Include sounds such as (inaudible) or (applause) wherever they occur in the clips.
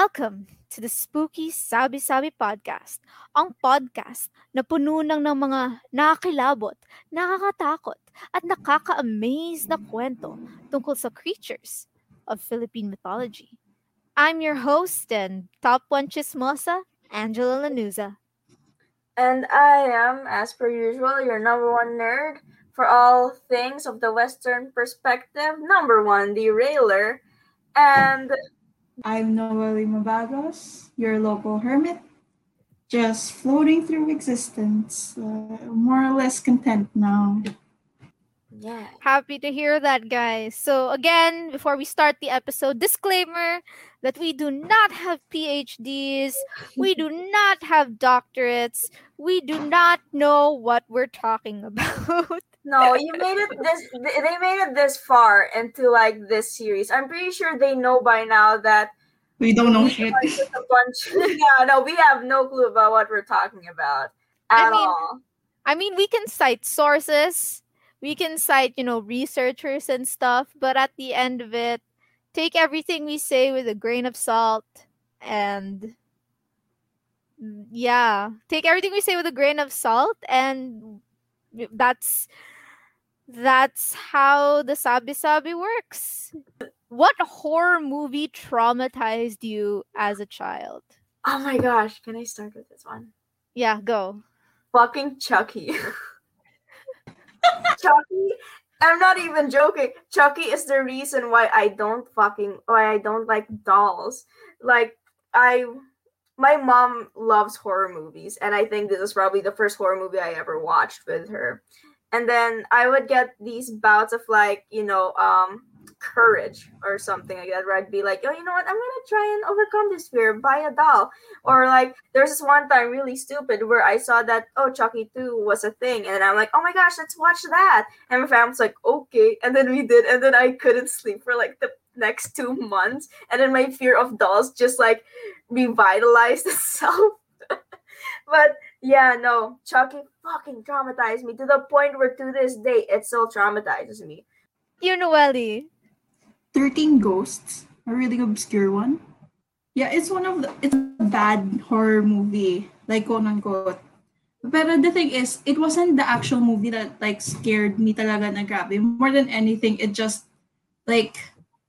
Welcome to the Spooky Sabi Sabi Podcast, ang podcast na puno ng, ng mga nakakilabot, nakakatakot, at nakaka-amaze na kwento tungkol sa creatures of Philippine mythology. I'm your host and top one chismosa, Angela Lanuza. And I am, as per usual, your number one nerd for all things of the Western perspective, number one derailer. And I'm Noelle Mabagos, your local hermit, just floating through existence, uh, more or less content now. yeah, Happy to hear that, guys. So, again, before we start the episode, disclaimer that we do not have PhDs, we do (laughs) not have doctorates, we do not know what we're talking (laughs) about. No, you made it this. They made it this far into like this series. I'm pretty sure they know by now that We don't know we shit. a bunch. (laughs) yeah, no, we have no clue about what we're talking about I at mean- all. I mean, we can cite sources, we can cite, you know, researchers and stuff, but at the end of it, take everything we say with a grain of salt and yeah, take everything we say with a grain of salt and that's that's how the sabi sabi works. What horror movie traumatized you as a child? Oh my gosh, can I start with this one? Yeah, go. Fucking Chucky. (laughs) Chucky. I'm not even joking. Chucky is the reason why I don't fucking why I don't like dolls. Like I my mom loves horror movies and I think this is probably the first horror movie I ever watched with her. And then I would get these bouts of like, you know, um courage or something like that where I'd be like, oh, you know what? I'm gonna try and overcome this fear, buy a doll. Or like there's this one time really stupid where I saw that oh Chucky 2 was a thing and I'm like, oh my gosh, let's watch that. And my family's like, okay. And then we did, and then I couldn't sleep for like the next two months. And then my fear of dolls just like revitalized (laughs) itself. but yeah, no, Chucky fucking traumatized me to the point where to this day it still traumatizes me. You Noelle. 13 Ghosts, a really obscure one. Yeah, it's one of the, it's a bad horror movie, like quote unquote. But the thing is, it wasn't the actual movie that like scared me talaga na grabe. More than anything, it just like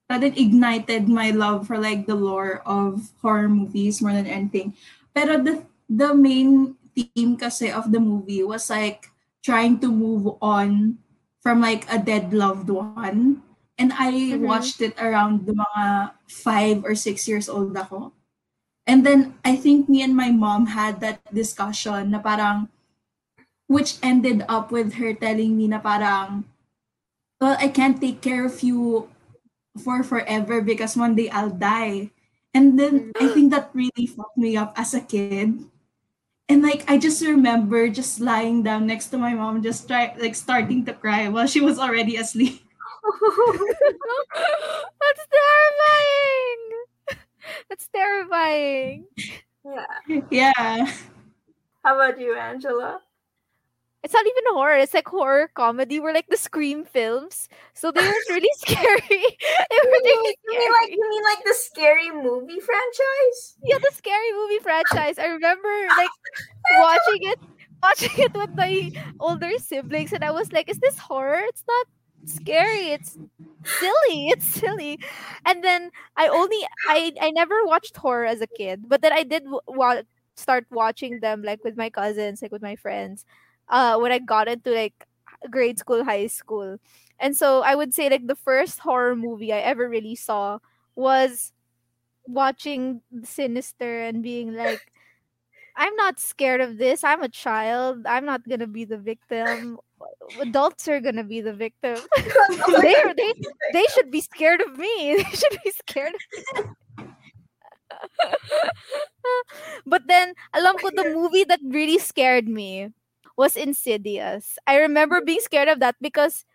that it ignited my love for like the lore of horror movies more than anything. But the the main theme kasi of the movie was like trying to move on from like a dead loved one. And I Mhm. watched it around the mga five or six years old ako. And then I think me and my mom had that discussion na parang, which ended up with her telling me na parang, well, I can't take care of you for forever because one day I'll die. And then I think that really fucked me up as a kid. And like I just remember just lying down next to my mom, just try like starting to cry while she was already asleep. (laughs) That's terrifying. That's terrifying. yeah. Yeah. How about you, Angela? It's not even horror. It's like horror comedy. We're like the Scream films. So they were really (laughs) scary. they were You really mean, you mean like you mean like the scary movie franchise? Yeah, the scary movie franchise. I remember like (laughs) watching it, watching it with my older siblings, and I was like, "Is this horror? It's not scary. It's silly. It's silly." And then I only I I never watched horror as a kid, but then I did w- wa- start watching them like with my cousins, like with my friends. Uh, when I got into like grade school, high school, and so I would say like the first horror movie I ever really saw was watching Sinister and being like, I'm not scared of this. I'm a child. I'm not gonna be the victim. Adults are gonna be the victim. (laughs) they, they they should be scared of me. (laughs) They should be scared of me. (laughs) but then alam ko the movie that really scared me was Insidious. I remember being scared of that because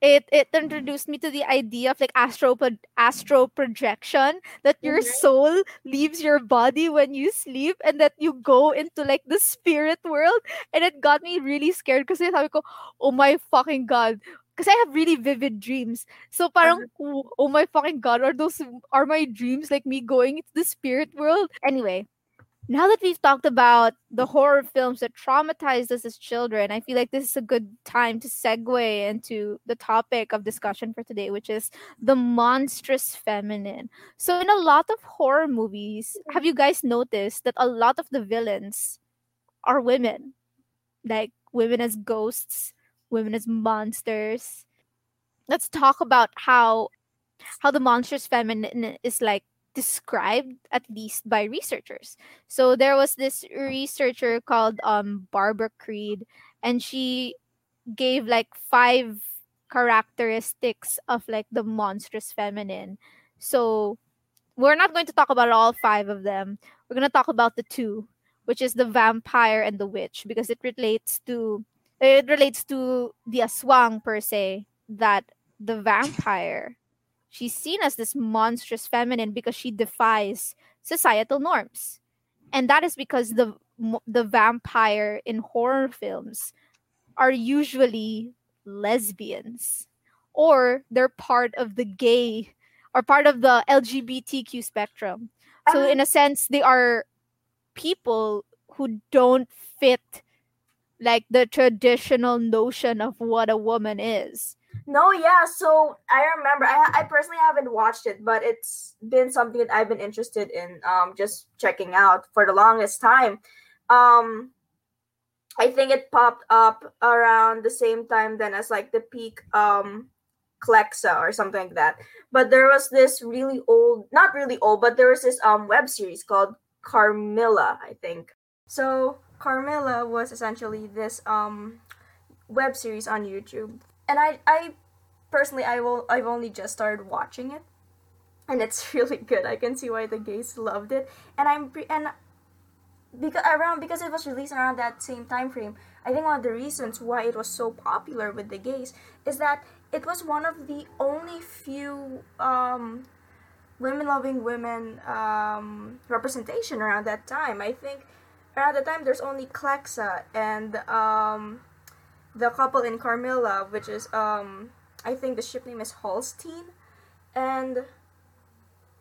it it introduced me to the idea of like astro astro projection that your Mhm. soul leaves your body when you sleep and that you go into like the spirit world and it got me really scared kasi sabi ko oh my fucking god because I have really vivid dreams. So parang oh, oh my fucking god, are those are my dreams like me going into the spirit world? Anyway, now that we've talked about the horror films that traumatized us as children, I feel like this is a good time to segue into the topic of discussion for today, which is the monstrous feminine. So, in a lot of horror movies, have you guys noticed that a lot of the villains are women? Like women as ghosts, women as monsters. Let's talk about how how the monstrous feminine is like described at least by researchers. So there was this researcher called um Barbara Creed and she gave like five characteristics of like the monstrous feminine. So we're not going to talk about all five of them. We're going to talk about the two, which is the vampire and the witch because it relates to it relates to the aswang per se that the vampire she's seen as this monstrous feminine because she defies societal norms and that is because the the vampire in horror films are usually lesbians or they're part of the gay or part of the lgbtq spectrum so um, in a sense they are people who don't fit like the traditional notion of what a woman is. No, yeah. So I remember. I I personally haven't watched it, but it's been something that I've been interested in. Um, just checking out for the longest time. Um, I think it popped up around the same time then as like the peak um Clexa or something like that. But there was this really old, not really old, but there was this um web series called Carmilla, I think. So Carmilla was essentially this um web series on YouTube, and I I personally I will I've only just started watching it, and it's (laughs) really good. I can see why the gays loved it, and I'm pre- and because around because it was released around that same time frame. I think one of the reasons why it was so popular with the gays is that it was one of the only few um, women loving women um, representation around that time. I think around the time there's only Clexa and um, the couple in Carmilla, which is um, I think the ship name is Hollstein, and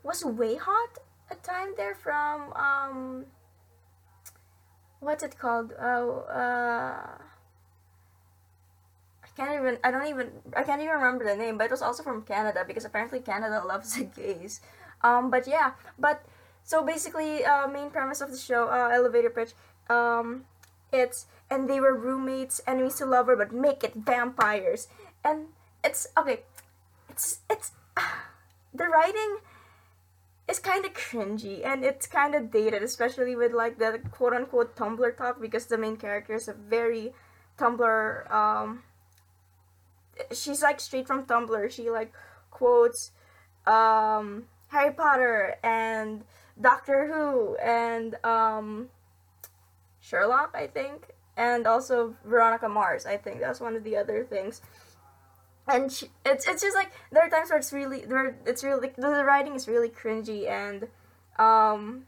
was WayHaught a time there from um, what's it called? Oh, uh, I can't even. I don't even. I can't even remember the name. But it was also from Canada because apparently Canada (laughs) loves the gays. Um, but yeah, but so basically, uh, main premise of the show, uh, elevator pitch, um, it's and they were roommates, enemies to lover, but make it vampires, and it's okay. It's it's (sighs) the writing is kind of cringy and it's kind of dated, especially with like the quote unquote Tumblr talk because the main character is a very Tumblr. Um, she's like straight from Tumblr. She like quotes um, Harry Potter and Doctor Who and um, Sherlock, I think, and also Veronica Mars. I think that's one of the other things. And she, it's it's just like there are times where it's really there it's really the writing is really cringy and um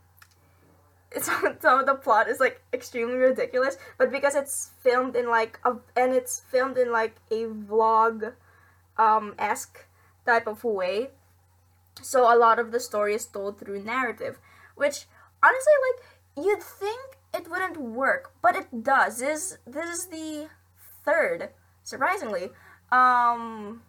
it's (laughs) some of the plot is like extremely ridiculous but because it's filmed in like a and it's filmed in like a vlog um esque type of way so a lot of the story is told through narrative, which honestly, like you'd think it wouldn't work, but it does. This this is the third, surprisingly, um,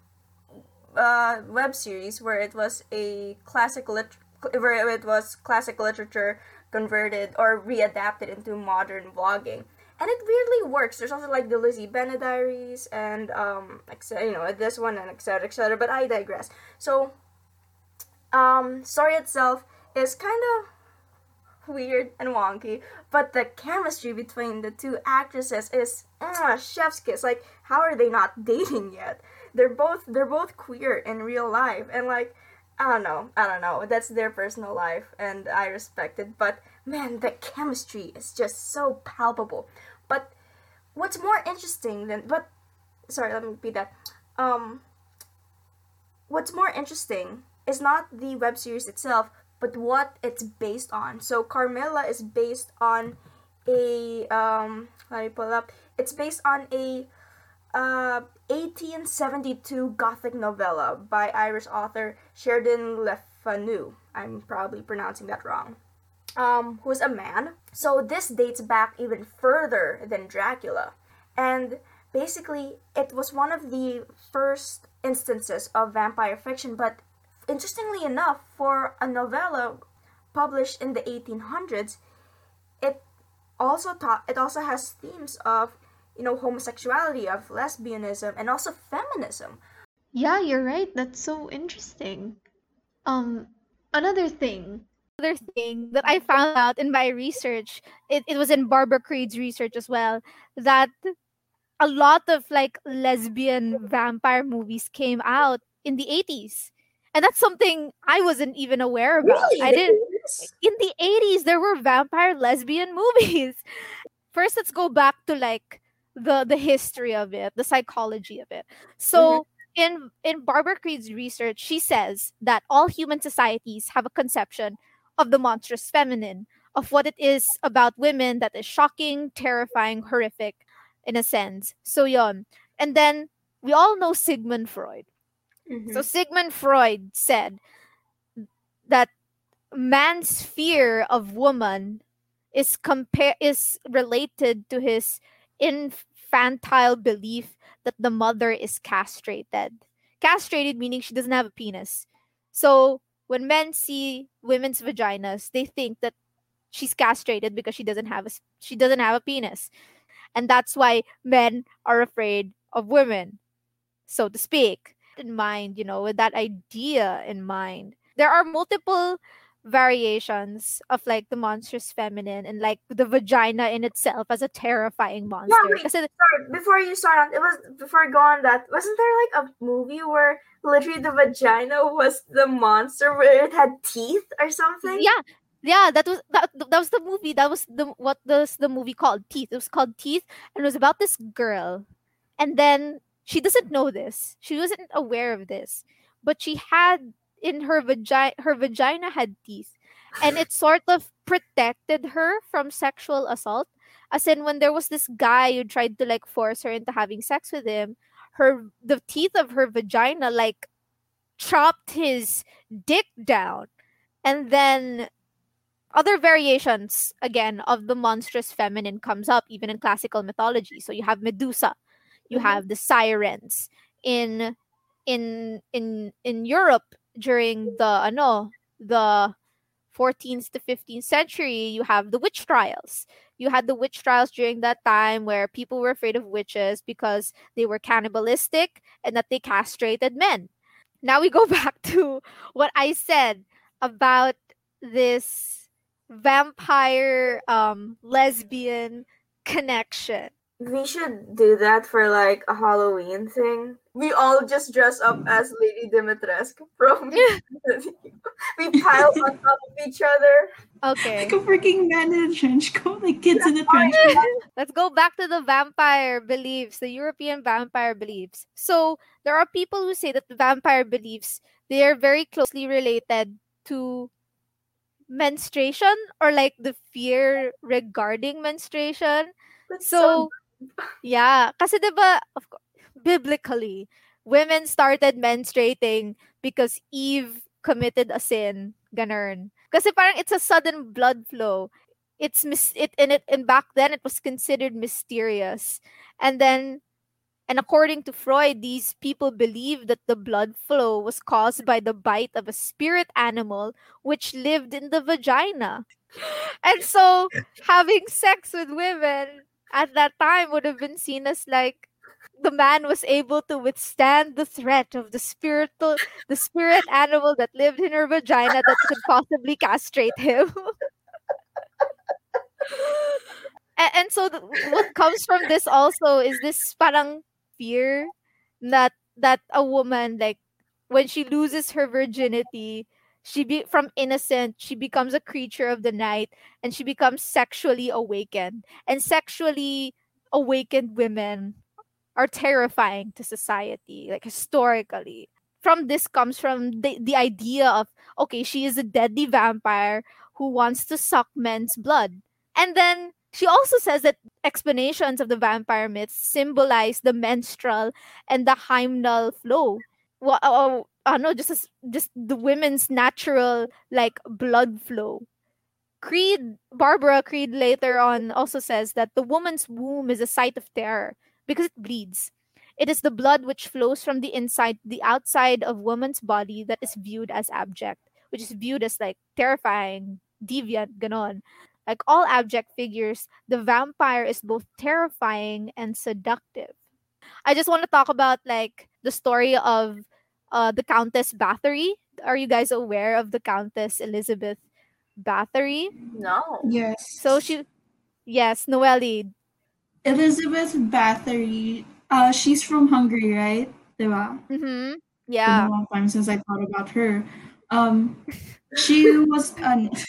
uh, web series where it was a classic lit where it was classic literature converted or readapted into modern vlogging and it weirdly works. There's also like the Lizzie Bennet diaries and um, you know, this one and etc. etc. But I digress. So um, story itself is kind of weird and wonky, but the chemistry between the two actresses is chef's kiss. Like, how are they not (laughs) dating yet? They're both they're both queer in real life, and like, I don't know, I don't know. That's their personal life, and I respect it. But man, the chemistry is just so palpable. But what's more interesting than but sorry, let me repeat that. Um, what's more interesting is not the web series itself, but what it's based on. So Carmilla is based on a um let me pull up. It's based on a a 1872 Gothic novella by Irish author Sheridan Le Fanu. I'm probably pronouncing that wrong. Um, who is a man. So this dates back even further than Dracula. And basically, it was one of the first instances of vampire fiction, but interestingly enough, for a novella published in the 1800s, it also taught it also has themes of you know homosexuality, of lesbianism, and also feminism. Yeah, you're right. That's so interesting. Um, another thing. Another thing that I found out in my research, it, it was in Barbara Creed's research as well, that a lot of like lesbian vampire movies came out in the 80s and that's something i wasn't even aware about. Really? i didn't in the 80s there were vampire lesbian (laughs) movies. First let's go back to like the the history of it the psychology of it. So mm-hmm. in in barbara creed's research she says that all human societies have a conception of the monstrous feminine of what it is about women that is shocking terrifying horrific in a sense. So yon and then we all know sigmund freud So mm-hmm. Sigmund Freud said that man's fear of woman is compare is related to his infantile belief that the mother is castrated. Castrated meaning she doesn't have a penis. So when men see women's vaginas, they think that she's castrated because she doesn't have a she doesn't have a penis. And that's why men are afraid of women, so to speak in mind, you know, with that idea in mind. There are multiple variations of like the monstrous feminine and like the vagina in itself as a terrifying monster. Yeah, wait. Sorry, before you start on, it was before I go on that. Wasn't there like a movie where literally the vagina was the monster where it had teeth or something? yeah, yeah, that was that, that was the movie. That was the what was the movie called? Teeth. It was called Teeth, and it was about this girl, and then she doesn't know this. She wasn't aware of this, but she had in her vagina. Her vagina had teeth, and it sort of protected her from sexual assault. As in, when there was this guy who tried to like force her into having sex with him, her the teeth of her vagina like chopped his dick down, and then other variations again of the monstrous feminine comes up even in classical mythology so you have medusa you Mhm. have the sirens in in in in europe during the ano the 14th to 15th century you have the witch trials. You had the witch trials during that time where people were afraid of witches because they were cannibalistic and that they castrated men. Now we go (laughs) back to what i said about this vampire um lesbian connection We should do that for like a Halloween thing. We all just dress up as Lady Dimitrescu from. (laughs) (laughs) we pile on top of each other. okay Like a freaking man in a trench coat, like kids in a trench coat. (laughs) let's go back to the vampire beliefs the european vampire beliefs so there are people who say that the vampire beliefs they are very closely related to menstruation or like the fear regarding menstruation That's So, yeah, kasi 'di ba, of course, biblically, women started menstruating because Eve committed a sin, ganun. Kasi parang it's a sudden blood flow. It's mis- it and it and back then it was considered mysterious. And then and according to Freud, these people believed that the blood flow was caused by the bite of a spirit animal which lived in the vagina. And so having sex with women at that time would have been seen as like the man was able to withstand the threat of the spiritual the spirit animal that lived in her vagina that could possibly castrate him. (laughs) and, and so what comes from this also is this parang fear that that a woman like when she loses her virginity she be from innocent she becomes a creature of the night and she becomes sexually awakened. And sexually awakened women are terrifying to society like historically. From this comes from the, the idea of okay she is a deadly vampire who wants to suck men's blood. And then She also says that explanations of the vampire myths symbolize the menstrual and the hymenal flow. Well, oh, oh, no, just as, just the women's natural like blood flow. Creed, Barbara Creed later on also says that the woman's womb is a site of terror because it bleeds. It is the blood which flows from the inside the outside of woman's body that is viewed as abject, which is viewed as like terrifying, deviant, ganon. Like all abject figures, the vampire is both terrifying and seductive. I just want to talk about like the story of uh, the Countess Bathory. Are you guys aware of the Countess Elizabeth Bathory? No. Yes. So she, yes, Noelle. Elizabeth Bathory. Uh, she's from Hungary, right? Diba? Mm-hmm. It's Yeah. been a long time since I thought about her. Um, she was an. (laughs)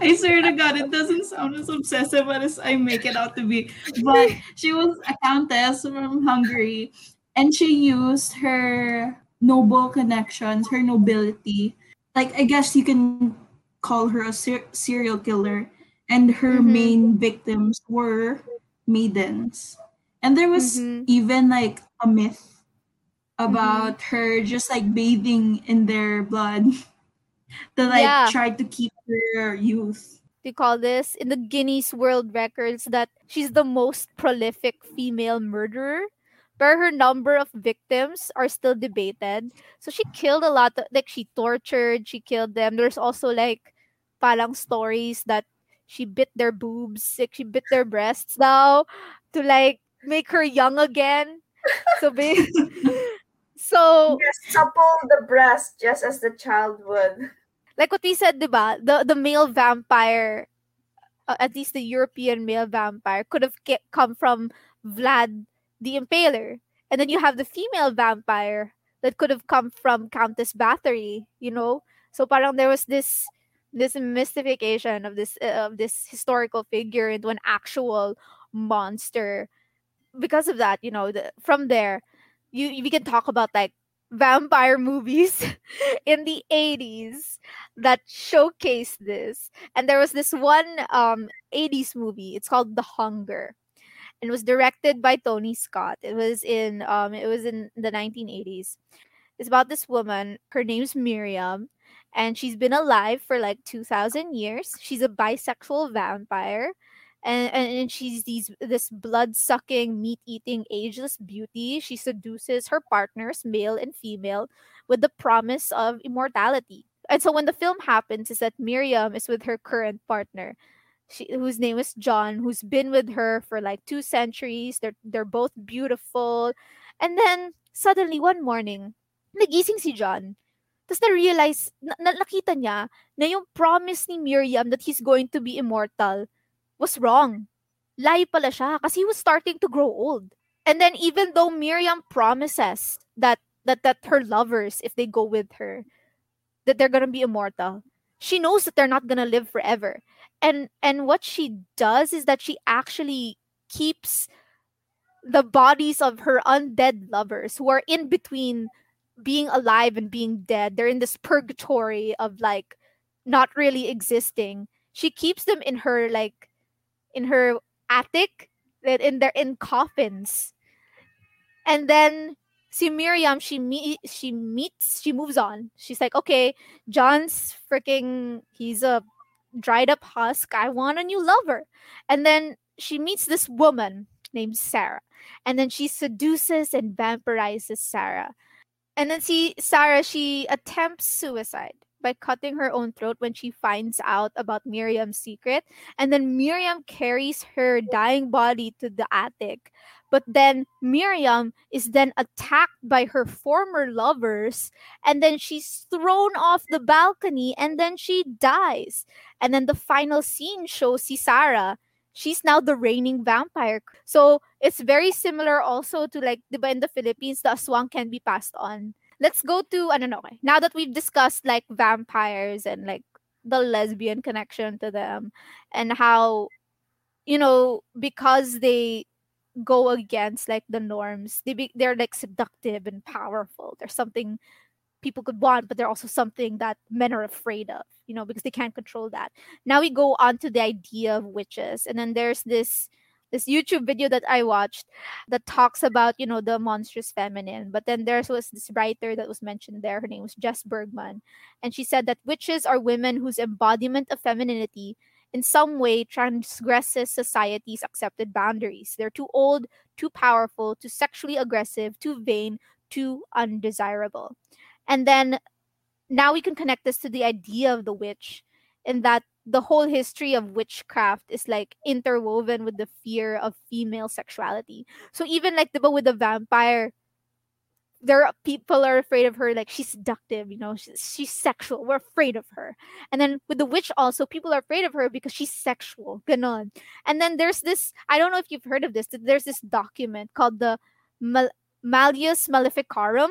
I swear to God, it doesn't sound as obsessive as I make it out to be. But she was a countess from Hungary, and she used her noble connections, her nobility. Like I guess you can call her a ser- serial killer, and her Mhm. main victims were maidens. And there was Mhm. even like a myth about her just like bathing in their blood (laughs) to like Yeah. try to keep her youth. they call this in the Guinness World Records that she's the most prolific female murderer. But her number of victims are still debated. So she killed a lot of, like she tortured, she killed them. There's also like palang stories that she bit their boobs, like she bit their breasts now to like make her young again. So ba- (laughs) so Just supple the breast just as the child would. like what we said, diba? The the male vampire, uh, at least the European male vampire, could have ke- come from Vlad the Impaler, and then you have the female vampire that could have come from Countess Bathory. You know, so parang there was this this mystification of this uh, of this historical figure into an actual monster. Because of that, you know, the, from there, you we can talk about like vampire (laughs) movies (laughs) in the 80s that showcased this and there was this one um 80s movie it's called the hunger and was directed by tony scott. It was in um it was in the 1980s it's about this woman her name's miriam and she's been alive for like 2000 years. She's a bisexual vampire and, and, and she's these this blood sucking meat eating ageless beauty. She seduces her partners male and female with the promise of immortality. And so when the film happens is that miriam is with her current partner she, whose name is john who's been with her for like two centuries they're they're both beautiful and then suddenly one morning nagising si john tapos na-realize na, na nakita niya na yung promise ni miriam that he's going to be immortal was wrong. Lie pala siya kasi he was starting to grow old. And then even though Miriam promises that that that her lovers if they go with her that they're going to be immortal, she knows that they're not going to live forever. And and what she does is that she actually keeps the bodies of her undead lovers who are in between being alive and being dead. They're in this purgatory of like not really existing. She keeps them in her like in her attic that in their in coffins and then see miriam she meet she meets she moves on she's like okay john's freaking he's a dried up husk i want a new lover. And then she meets this woman named sarah and then she seduces and vampirizes sarah. And then see sarah she attempts suicide by cutting her own throat when she finds out about Miriam's secret. And then Miriam carries her dying body to the attic. But then Miriam is then attacked by her former lovers. And then she's thrown off the balcony and then she dies. And then the final scene shows si Sarah. She's now the reigning vampire. So it's very similar also to like, in the Philippines, the aswang can be passed on let's go to ano no, okay. Now that we've discussed like vampires and like the lesbian connection to them and how you know because they go against like the norms they be, they're like seductive and powerful there's something people could want, but they're also something that men are afraid of, you know, because they can't control that. Now we go on to the idea of witches. And then there's this this YouTube video that I watched that talks about, you know, the monstrous feminine. But then there was this writer that was mentioned there. Her name was Jess Bergman. And she said that witches are women whose embodiment of femininity in some way transgresses society's accepted boundaries. They're too old, too powerful, too sexually aggressive, too vain, too undesirable. And then now we can connect this to the idea of the witch in that the whole history of witchcraft is like interwoven with the fear of female sexuality. So even like the book with the vampire, there are people are afraid of her, like she's seductive, you know, she's, she's sexual. We're afraid of her. And then with the witch also, people are afraid of her because she's sexual. Ganon. And then there's this, I don't know if you've heard of this, there's this document called the Mal- Malleus Maleficarum.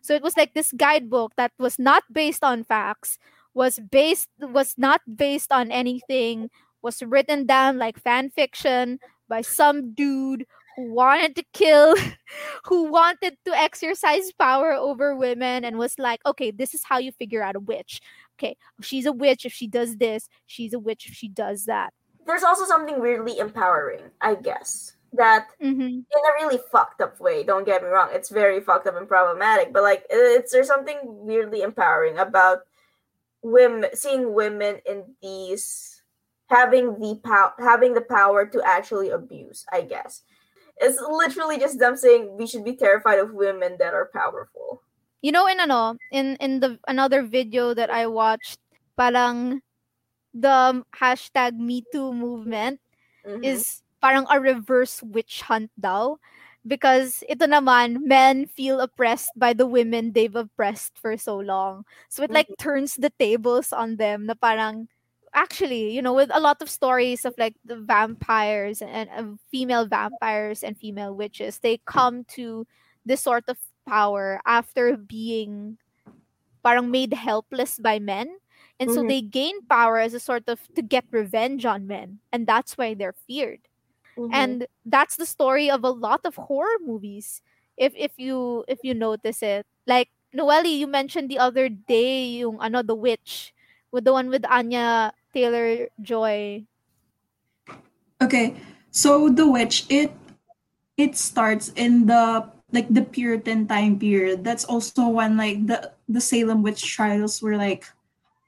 So it was like this guidebook that was not based on facts, was based was not based on anything was written down like fan fiction by some dude who wanted to kill (laughs) who wanted to exercise power over women and was like okay this is how you figure out a witch okay she's a witch if she does this she's a witch if she does that there's also something weirdly empowering i guess that mm-hmm. in a really fucked up way don't get me wrong it's very fucked up and problematic but like it's there's something weirdly empowering about women seeing women in these having the power having the power to actually abuse i guess. It's literally just them saying we should be terrified of women that are powerful. You know in ano in in the another video that i watched parang the hashtag me too movement mm-hmm. is parang a reverse witch hunt daw because ito naman men feel oppressed by the women they've oppressed for so long so it like mm-hmm. turns the tables on them na parang actually you know with a lot of stories of like the vampires and, and female vampires and female witches they come to this sort of power after being parang made helpless by men and mm-hmm. so they gain power as a sort of to get revenge on men and that's why they're feared Mm-hmm. And that's the story of a lot of horror movies. If if you if you notice it. Like Noelle, you mentioned the other day yung ano the witch with the one with Anya Taylor Joy. Okay. So the witch it it starts in the like the Puritan time period. That's also when like the the Salem witch trials were like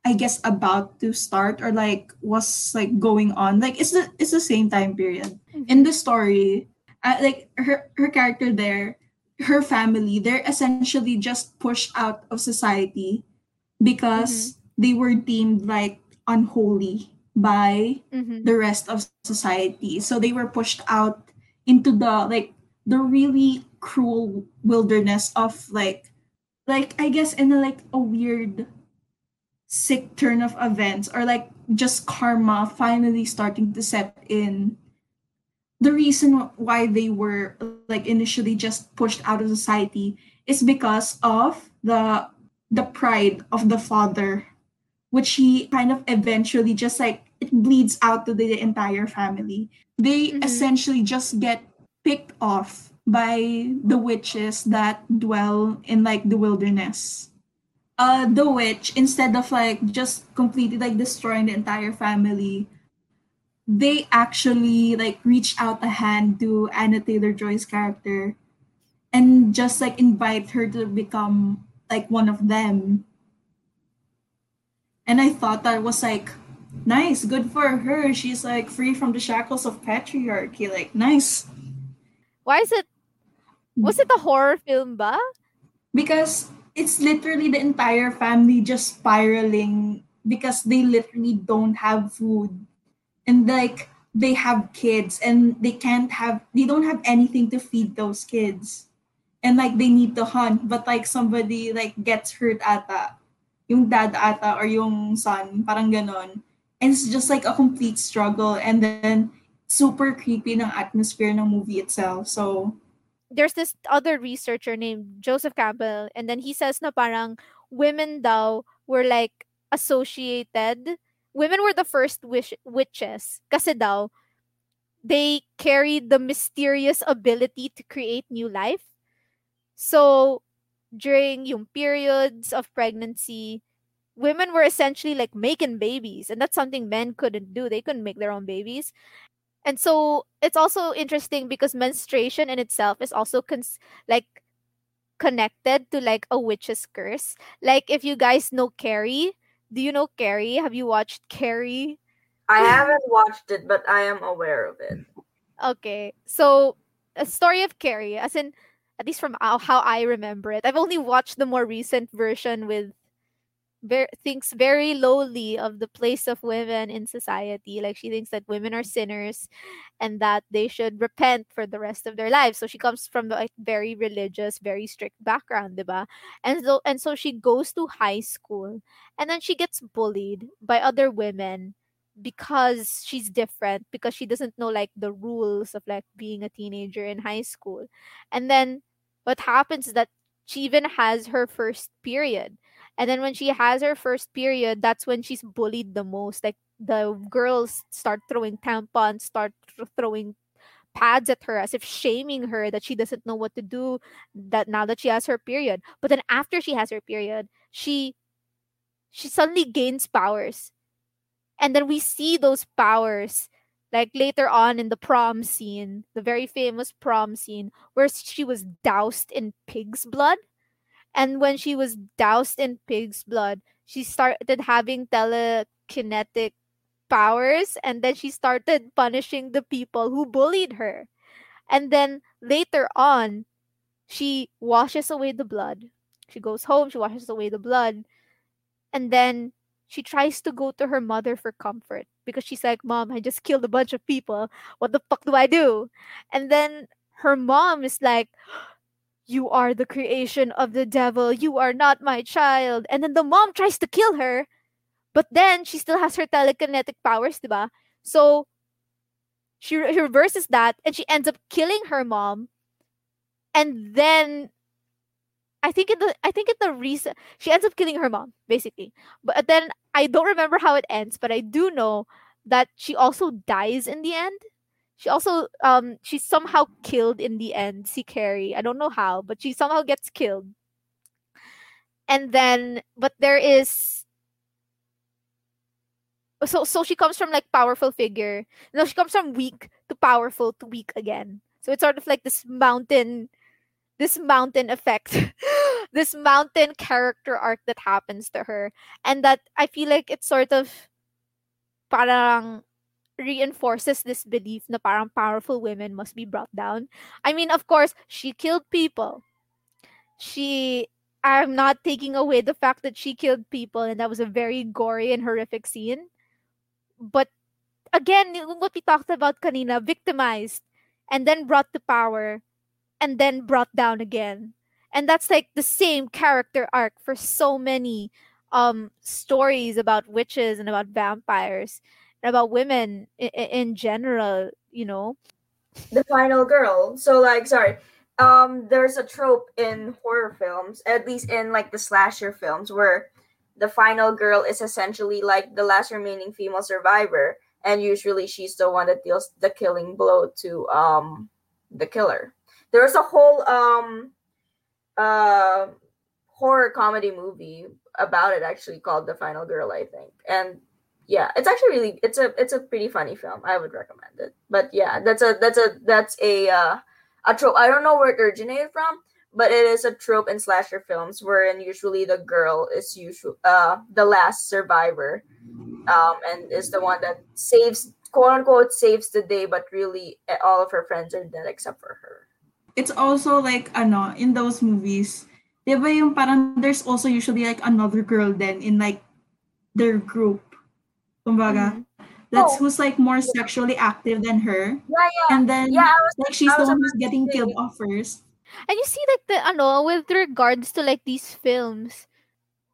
I guess about to start or like was like going on. Like it's the it's the same time period. Mm-hmm. In the story, uh, like her her character there, her family, they're essentially just pushed out of society because mm-hmm. they were deemed like unholy by mm-hmm. the rest of society. So they were pushed out into the like the really cruel wilderness of like like I guess in a like a weird sick turn of events or like just karma finally starting to set in. The reason why they were like initially just pushed out of society is because of the the pride of the father which he kind of eventually just like it bleeds out to the entire family. They mm-hmm. essentially just get picked off by the witches that dwell in like the wilderness uh the witch instead of like just completely like destroying the entire family they actually like reach out a hand to Anya Taylor Joy's character and just like invite her to become like one of them. And I thought that was like nice, good for her. She's like free from the shackles of patriarchy. Like nice. Why is it was it a horror film ba? Because it's literally the entire family just spiraling because they literally don't have food. And like they have kids and they can't have they don't have anything to feed those kids. And like they need to hunt. But like somebody like gets hurt ata. Yung dad ata or yung son parang ganon. And it's just like a complete struggle. And then super creepy ng atmosphere ng movie itself. So there's this other researcher named Joseph Campbell and then he says na parang women daw were like associated women were the first wish- witches kasi daw they carried the mysterious ability to create new life so during yung periods of pregnancy, women were essentially like making babies, and that's something men couldn't do. They couldn't make their own babies. And so it's also interesting because menstruation in itself is also cons- like connected to like a witch's curse. Like if you guys know Carrie, do you know Carrie? Have you watched Carrie? I (laughs) haven't watched it, but I am aware of it. Okay. So a story of Carrie, as in at least from how, how I remember it. I've only watched the more recent version with ver- thinks very lowly of the place of women in society. Like she thinks that women are sinners and that they should repent for the rest of their lives. So she comes from the like, very religious, very strict background, diba? And so and so she goes to high school and then she gets bullied by other women because she's different because she doesn't know like the rules of like being a teenager in high school. And then what happens is that she even has her first period and then when she has her first period that's when she's bullied the most. Like the girls start throwing tampons start th- throwing pads at her as if shaming her that she doesn't know what to do that now that she has her period. But then after she has her period she she suddenly gains powers. And then we see those powers like later on in the prom scene the very famous prom scene where she was doused in pig's blood and when she was doused in pig's blood she started having telekinetic powers and then she started punishing the people who bullied her and then later on she washes away the blood she goes home she washes away the blood and then she tries to go to her mother for comfort because she's like, Mom, I just killed a bunch of people. What the fuck do I do? And then her mom is like, You are the creation of the devil. You are not my child. And then the mom tries to kill her, but then she still has her telekinetic powers, diba? So she, re- she reverses that and she ends up killing her mom. And then I think in the I think in the recent she ends up killing her mom basically. But then I don't remember how it ends, but I do know that she also dies in the end. She also um she's somehow killed in the end. See Carrie. I don't know how, but she somehow gets killed. And then but there is so so she comes from like powerful figure. No, she comes from weak to powerful to weak again. So it's sort of like this mountain this mountain effect (laughs) this mountain character arc that happens to her and that i feel like it's sort of parang reinforces this belief na parang powerful women must be brought down. I mean of course she killed people. She i'm not taking away the fact that she killed people and that was a very gory and horrific scene. But again what we talked about kanina victimized and then brought to power and then brought down again. And that's like the same character arc for so many um stories about witches and about vampires about women in, in general, you know. The final girl. So like sorry. Um there's a trope in horror films, at least in like the slasher films where the final girl is essentially like the last remaining female survivor and usually she's the one that deals the killing blow to um the killer there's a whole um uh horror comedy movie about it actually called The Final Girl, I think. And yeah, it's actually really it's a it's a pretty funny film. I would recommend it. But yeah, that's a that's a that's a uh a trope. I don't know where it originated from, but it is a trope in slasher films wherein usually the girl is usually uh the last survivor um and is the one that saves quote unquote saves the day but really eh, all of her friends are dead except for her it's also like ano in those movies di ba yung parang there's also usually like another girl then in like their group kumbaga Mhm. that's Oh. who's like more sexually active than her yeah yeah and then yeah was like she's the one who's getting say. killed off first And you see like the ano with regards to like these films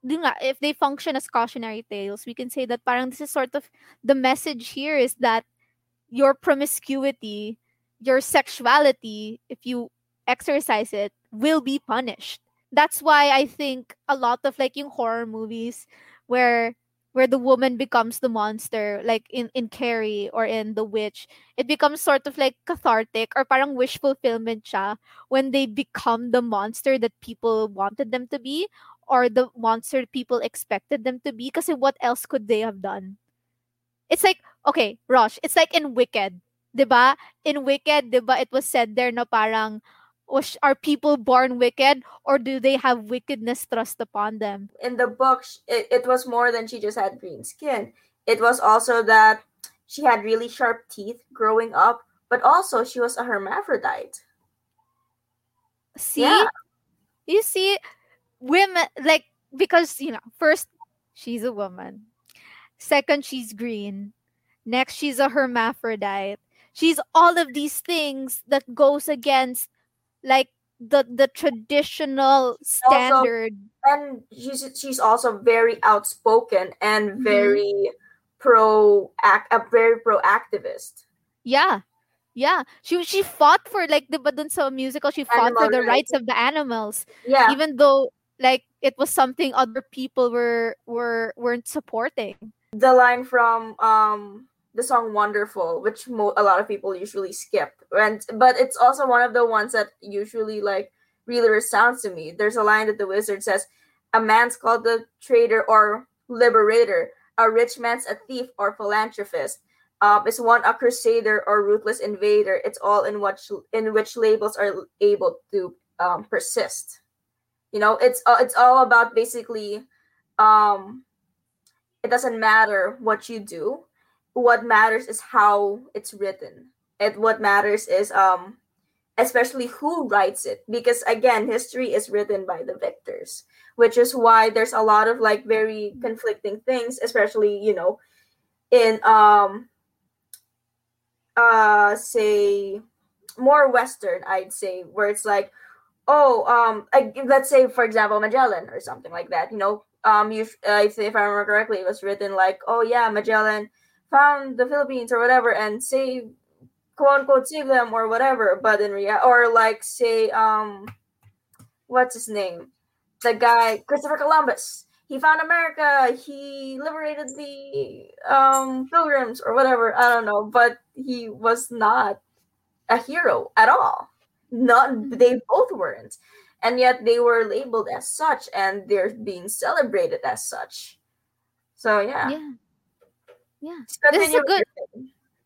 di if they function as cautionary tales, we can say that parang this is sort of the message here is that your promiscuity, your sexuality, if you exercise it, will be punished. That's why I think a lot of like yung horror movies where where the woman becomes the monster like in in Carrie or in The Witch it becomes sort of like cathartic or parang wish fulfillment siya when they become the monster that people wanted them to be or the monster people expected them to be Because what else could they have done? It's like okay Rosh it's like in Wicked 'di ba? In Wicked 'di ba it was said there na parang was are people born wicked or do they have wickedness thrust upon them In the book, it, it was more than she just had green skin. It was also that she had really sharp teeth growing up, but also she was a hermaphrodite. see Yeah. you see women like because you know first she's a woman second she's green next she's a hermaphrodite she's all of these things that goes against like the the traditional standard And she's she's also very outspoken and Mhm. very pro act a very pro activist. yeah yeah she she fought for like the dun sa musical she fought for Animal the rights of the animals Yeah. even though like it was something other people were were weren't supporting the line from um the song wonderful which mo- a lot of people usually skip. And but it's also one of the ones that usually like really resounds to me. There's a line that the wizard says a man's called the traitor or liberator a rich man's a thief or philanthropist um, is one a crusader or ruthless invader. It's all in what in which labels are able to um, persist. You know it's uh, it's all about basically um it doesn't matter what you do what matters is how it's written. And what matters is um especially who writes it. Because again history is written by the victors which is why there's a lot of like very conflicting things especially you know in um uh say more western i'd say where it's like oh um I, let's say for example magellan or something like that you know? Um you uh, if, if i remember correctly it was written like oh yeah magellan found the philippines or whatever and save quote unquote save them or whatever but in real or like say um what's his name? The guy christopher columbus. He found america. He liberated the um pilgrims or whatever. I don't know but he was not a hero at all. Not they both weren't. And yet they were labeled as such and they're being celebrated as such. So yeah, yeah yeah. Continue This is a good-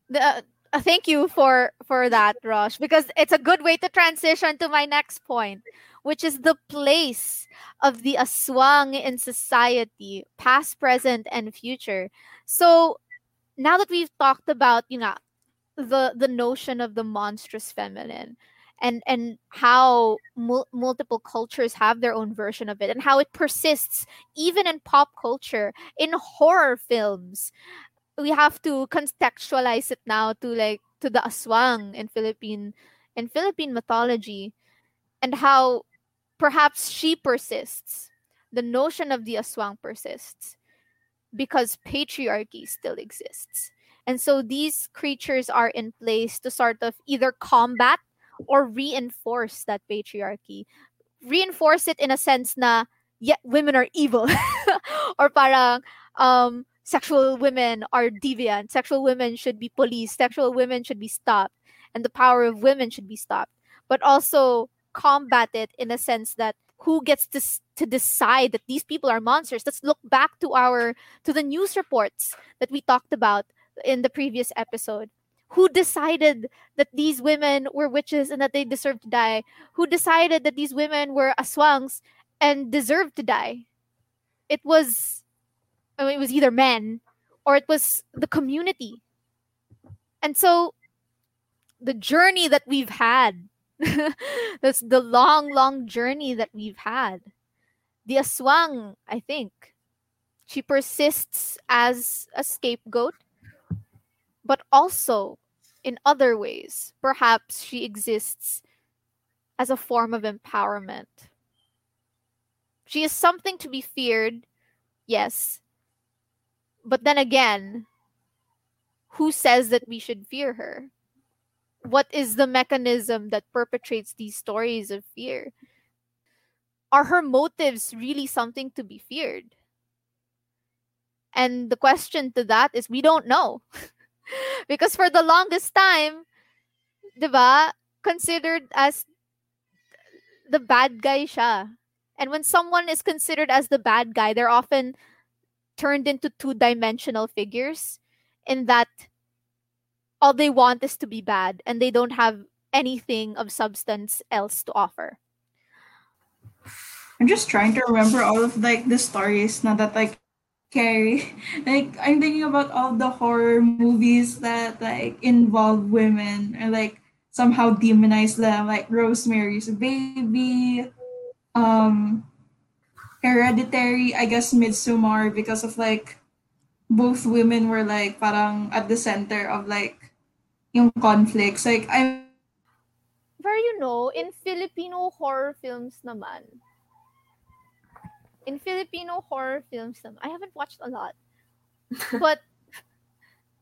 the, uh, uh, thank you for for that Rosh because it's a good way to transition to my next point which is the place of the aswang in society past present and future. So now that we've talked about you know the the notion of the monstrous feminine and and how mul- multiple cultures have their own version of it and how it persists even in pop culture in horror films we have to contextualize it now to like to the aswang in Philippine in Philippine mythology and how perhaps she persists. The notion of the aswang persists because patriarchy still exists. And so these creatures are in place to sort of either combat or reinforce that patriarchy. Reinforce it in a sense na yeah, women are evil. (laughs) or parang um sexual women are deviant, sexual women should be policed, sexual women should be stopped, and the power of women should be stopped. But also combat it in a sense that who gets to, to decide that these people are monsters? Let's look back to our to the news reports that we talked about in the previous episode. Who decided that these women were witches and that they deserved to die? Who decided that these women were aswangs and deserved to die? It was I mean, it was either men or it was the community. And so the journey that we've had (laughs) that's the long long journey that we've had the aswang i think she persists as a scapegoat but also in other ways. Perhaps she exists as a form of empowerment. She is something to be feared yes but then again who says that we should fear her what is the mechanism that perpetrates these stories of fear? Are her motives really something to be feared? And the question to that is we don't know. (laughs) because for the longest time, ba, considered as the bad guy siya. And when someone is considered as the bad guy, they're often turned into two-dimensional figures in that all they want is to be bad and they don't have anything of substance else to offer. I'm just trying to remember all of like the stories now that like Carrie. (laughs) Like I'm thinking about all the horror movies that like involve women or like somehow demonize them, like Rosemary's Baby, um Hereditary, I guess Midsommar because of like both women were like parang at the center of like yung conflicts. Like I Where you know, in Filipino horror films naman, in Filipino horror films naman, I haven't watched a lot, (laughs) but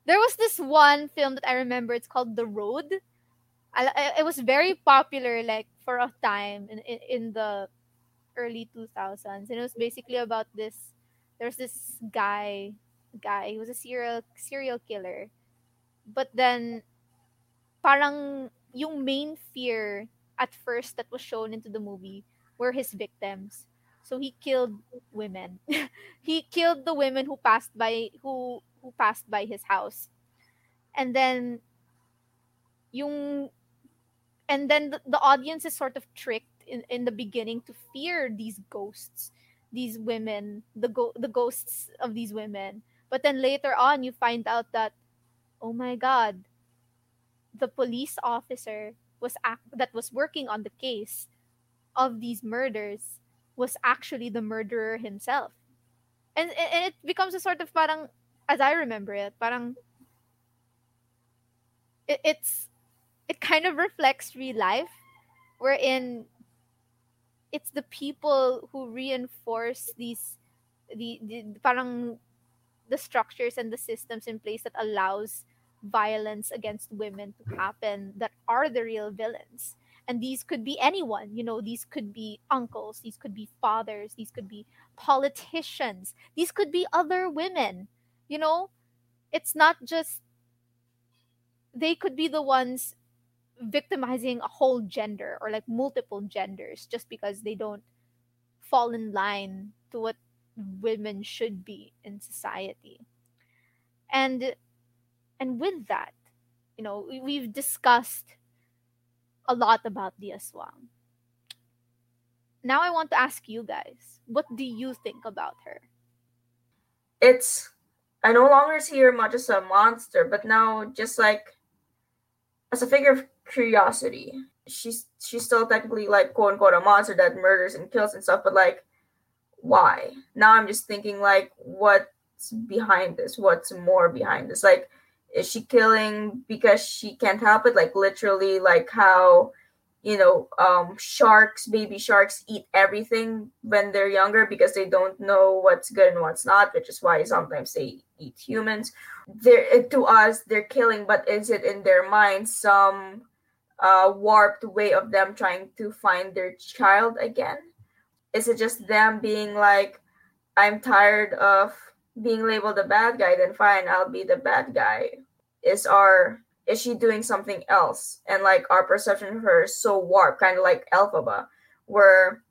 there was this one film that I remember. It's called The Road. I, I- it was very popular, like for a time in, in in the early two thousands, and it was basically about this. There's this guy, guy. He was a serial serial killer, but then, parang yung main fear at first that was shown into the movie were his victims. So he killed women. (laughs) he killed the women who passed by who who passed by his house. And then yung and then the, the audience is sort of tricked in, in the beginning to fear these ghosts, these women, the go- the ghosts of these women. But then later on you find out that oh my god, the police officer was act- that was working on the case of these murders was actually the murderer himself. And, and it becomes a sort of parang as I remember it, parang it, it's it kind of reflects real life wherein it's the people who reinforce these the, the parang the structures and the systems in place that allows violence against women to happen that are the real villains. And these could be anyone you know these could be uncles these could be fathers these could be politicians these could be other women you know? It's not just they could be the ones victimizing a whole gender or like multiple genders just because they don't fall in line to what women should be in society. And and with that you know we, we've discussed a lot about the aswang now i want to ask you guys what do you think about her? It's I no longer see her much as a monster, but now just like as a figure of curiosity. She's she's still technically like quote unquote a monster that murders and kills and stuff, but like why? Now I'm just thinking like what's behind this? What's more behind this? Like is she killing because she can't help it? Like literally like how you know um sharks baby sharks eat everything when they're younger because they don't know what's good and what's not which is why sometimes they eat humans they're to us they're killing but is it in their mind some uh warped way of them trying to find their child again? Is it just them being like i'm tired of being labeled a bad guy then fine i'll be the bad guy. Is our is she doing something else? And like our perception of her is so warped kind of like elphaba where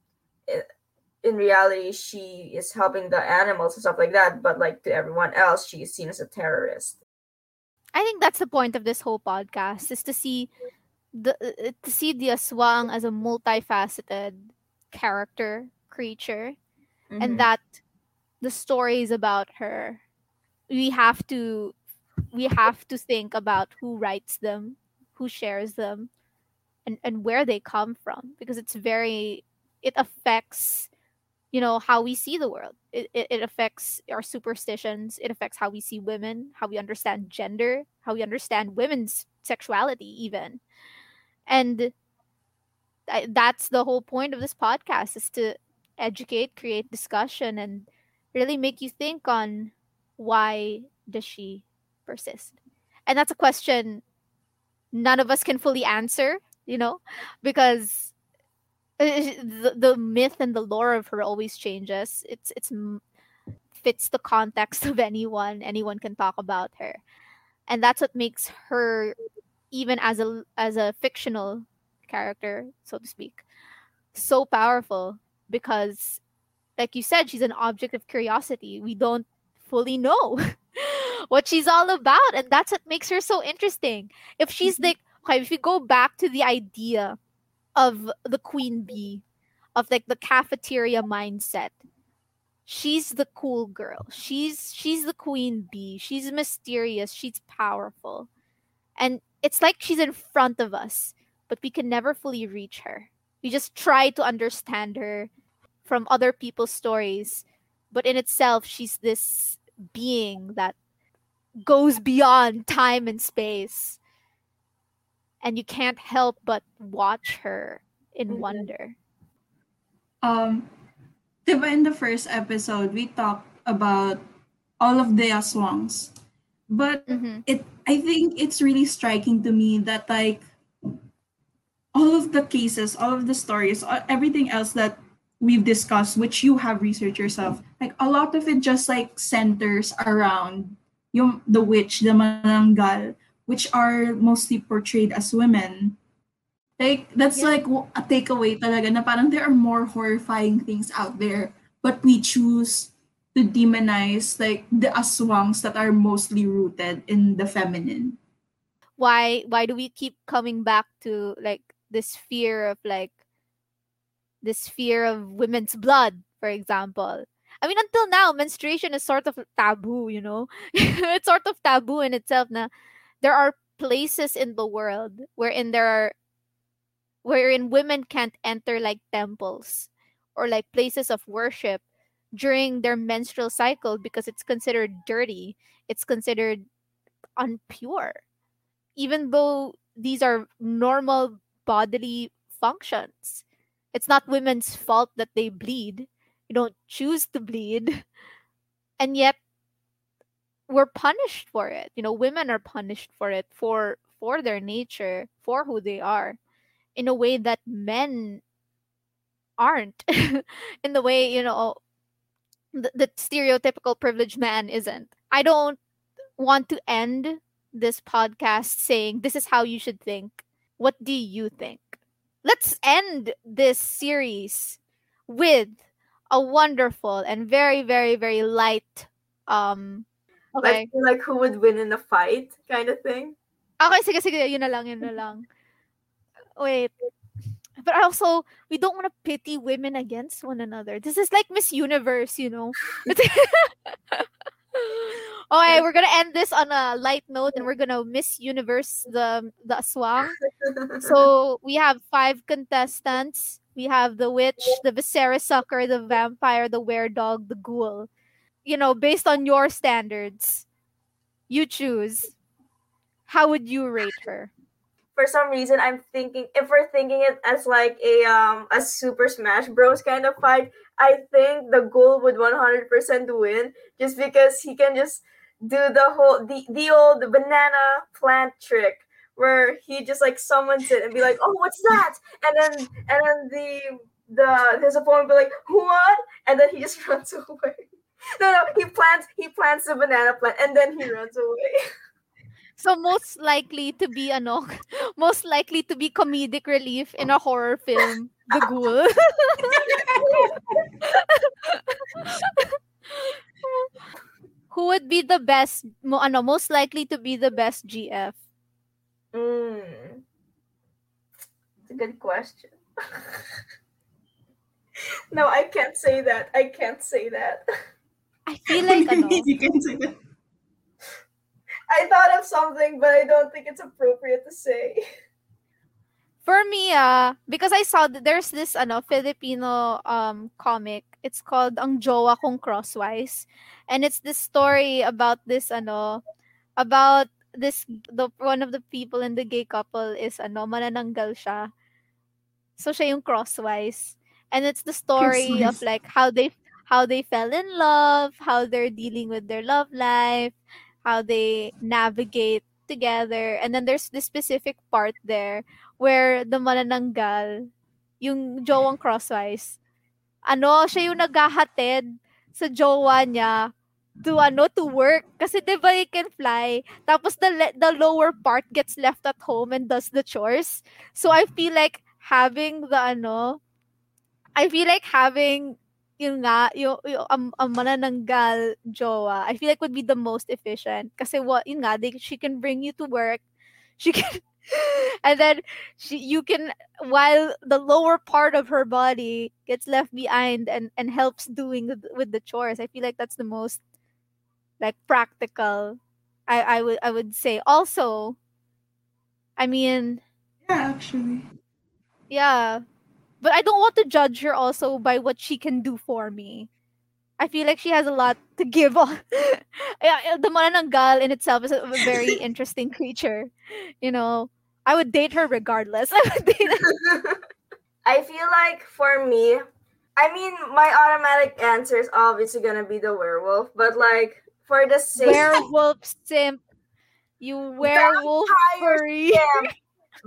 in reality she is helping the animals and stuff like that but like to everyone else she is seen as a terrorist. I think that's the point of this whole podcast is to see the uh, to see the aswang as a multifaceted character creature Mhm. and that the stories about her. We have to we have to think about who writes them who shares them and, and where they come from because it's very it affects you know how we see the world. It, it, it affects our superstitions. It affects how we see women how we understand gender how we understand women's sexuality even and that's the whole point of this podcast is to educate create discussion and really make you think on why does she persist and that's a question none of us can fully answer you know because uh, the, the myth and the lore of her always changes it's it's fits the context of anyone. Anyone can talk about her. And that's what makes her even as a as a fictional character, so to speak, so powerful because like you said, she's an object of curiosity. We don't fully know (laughs) what she's all about. And that's what makes her so interesting. If she's Mhm. like, okay, if we go back to the idea of the queen bee, of like the cafeteria mindset, she's the cool girl. She's she's the queen bee. She's mysterious. She's powerful. And it's like she's in front of us, but we can never fully reach her. We just try to understand her from other people's stories, but in itself, she's this being that goes beyond time and space. And you can't help but watch her in Mhm. wonder. Um, diba in the first episode, we talked about all of the aswangs. But Mm-hmm. it I think it's really striking to me that like all of the cases, all of the stories, everything else that we've discussed, which you have researched yourself, like a lot of it just like centers around yung the witch, the mananggal, which are mostly portrayed as women. Like that's Yeah. like a takeaway talaga na parang there are more horrifying things out there, but we choose to demonize like the aswangs that are mostly rooted in the feminine. Why why do we keep coming back to like this fear of like this fear of women's blood, for example? I mean, until now, menstruation is sort of taboo, you know? (laughs) it's sort of taboo in itself now there are places in the world wherein there are wherein women can't enter like temples or like places of worship during their menstrual cycle because it's considered dirty it's considered unpure even though these are normal bodily functions. It's not women's fault that they bleed. You don't choose to bleed. (laughs) And yet we're punished for it. You know women are punished for it for for their nature for who they are in a way that men aren't. (laughs) In the way you know the, the stereotypical privileged man isn't i don't want to end this podcast saying this is how you should think what do you think let's end this series with a wonderful and very very very light um okay Like, like who would win in a fight kind of thing. Okay, sige, sige. Yun na lang, yun na lang. Wait. But also, we don't want to pity women against one another. This is like Miss Universe, you know? (laughs) okay, we're gonna end this on a light note and we're gonna Miss Universe the the aswang. So (laughs) we have five contestants. We have the witch, the viscera sucker, the vampire, the were-dog, the ghoul. You know, based on your standards, you choose. How would you rate her? For some reason, I'm thinking if we're thinking it as like a um a Super Smash Bros kind of fight, I think the ghoul would 100% win just because he can just do the whole the the old banana plant trick where he just like summons it and be like, "Oh, what's that?" And then and then the the his opponent be like, "What?" And then he (laughs) just runs away. No, no, he plants he plants the banana plant and then he runs away. So most likely to be a ano, most likely to be comedic relief in a horror film, The Ghoul. (laughs) Who would be the best mo, ano, most likely to be the best GF? Mm. It's a good question. (laughs) no, I can't say that. I can't say that. I feel like ano, (laughs) you can say that. I thought of something, but I don't think it's appropriate to say. for me uh because I saw that there's this ano Filipino um comic. It's called Ang Jowa Kong Crosswise. And it's this story about this ano about this the one of the people in the gay couple is ano manananggal siya. So siya yung crosswise. And it's the story of Crosswise. like how they how they fell in love, how they're dealing with their love life, how they navigate together. And then there's this specific part there where the manananggal, yung jowang crosswise, ano, siya yung naghahatid sa jowa niya to ano to work. Kasi 'di ba he can fly. Tapos the le- the lower part gets left at home and does the chores. So i feel like having the ano i feel like having yun nga yung, yung um, um, manananggal jowa i feel like would be the most efficient. Kasi what yun nga they, she can bring you to work. (laughs) She can and then she you can while the lower part of her body gets left behind and and helps doing with, with the chores i feel like that's the most like practical. I i would i would say also i mean Yeah, actually. yeah but i don't want to judge her also by what she can do for me. I feel like she has a lot to give (laughs) the manananggal in itself is a very (laughs) interesting creature you know? I would date her regardless. (laughs) I would date I feel like for me, I mean, my automatic answer is obviously gonna be the werewolf, but like for the sake werewolf simp. You werewolf furry. simp,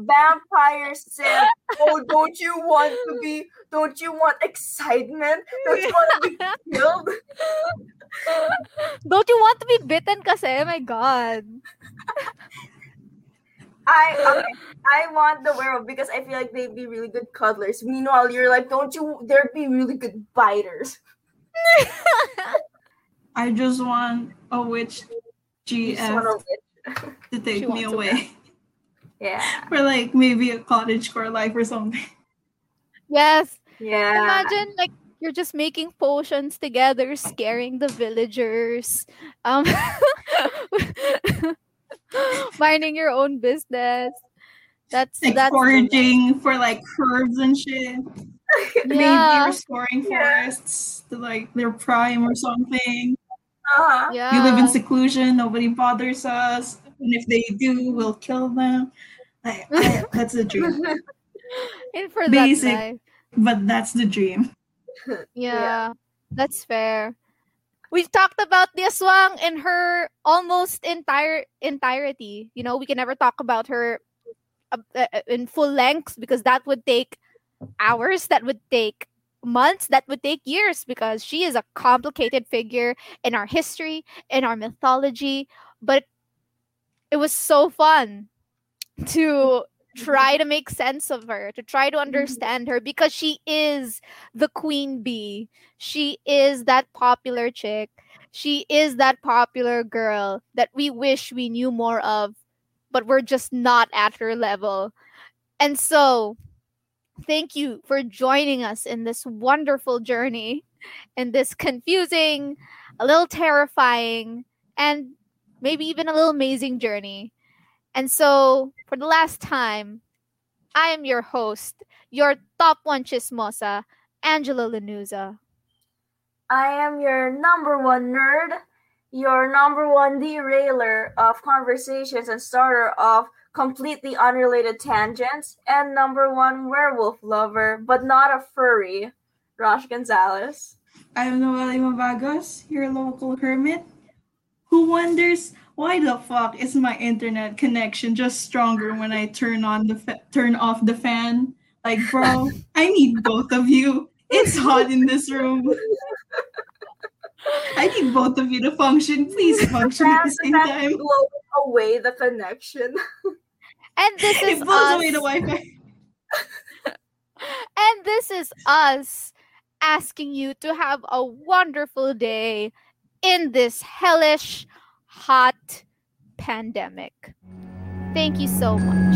vampire simp. (laughs) Oh, don't you want to be? Don't you want excitement? Don't you want to be killed? don't you want to be bitten kasi oh my god I okay, I want the werewolf because I feel like they'd be really good cuddlers. Meanwhile, you're like, don't you? There'd be really good biters. I just want a witch You GF a witch. to take She me wants a away Yeah, for like maybe a cottage core life or something. (laughs) yes yeah. imagine like you're just making potions together scaring the villagers um (laughs) minding your own business that's Like that's foraging for like herbs and shit. (laughs) Maybe yeah restoring Yeah. forests to like their prime or something. Uh-huh. yeah We live in seclusion, nobody bothers us. And if they do, we'll kill them. Like, I- that's the dream. (laughs) in for basic. that life But that's the dream. (laughs) Yeah, that's fair. We've talked about the aswang in her almost entire entirety. You know, we can never talk about her uh, uh, in full length because that would take hours, that would take months, that would take years because she is a complicated figure in our history, in our mythology. But it was so fun to (laughs) try to make sense of her, to try to mm-hmm. understand her because she is the queen bee. She is that popular chick. She is that popular girl that we wish we knew more of, but we're just not at her level. And so, thank you for joining us in this wonderful journey, in this confusing, a little terrifying, and maybe even a little amazing journey. And so, for the last time, I am your host, your top one chismosa, Angela Lanuza. I am your number one nerd, your number one derailer of conversations and starter of completely unrelated tangents, and number one werewolf lover, but not a furry, Rosh Gonzalez. I'm Noelle Mavagos, your local hermit, who wonders why the fuck is my internet connection just stronger when I turn on the fa- turn off the fan? Like, bro, (laughs) I need both of you. It's hot in this room. I need both of you to function. Please function at the same That's time. blowing away the connection. And this is It blows us. away the Wi-Fi. (laughs) And this is us asking you to have a wonderful day in this hellish, hot pandemic. Thank you so much.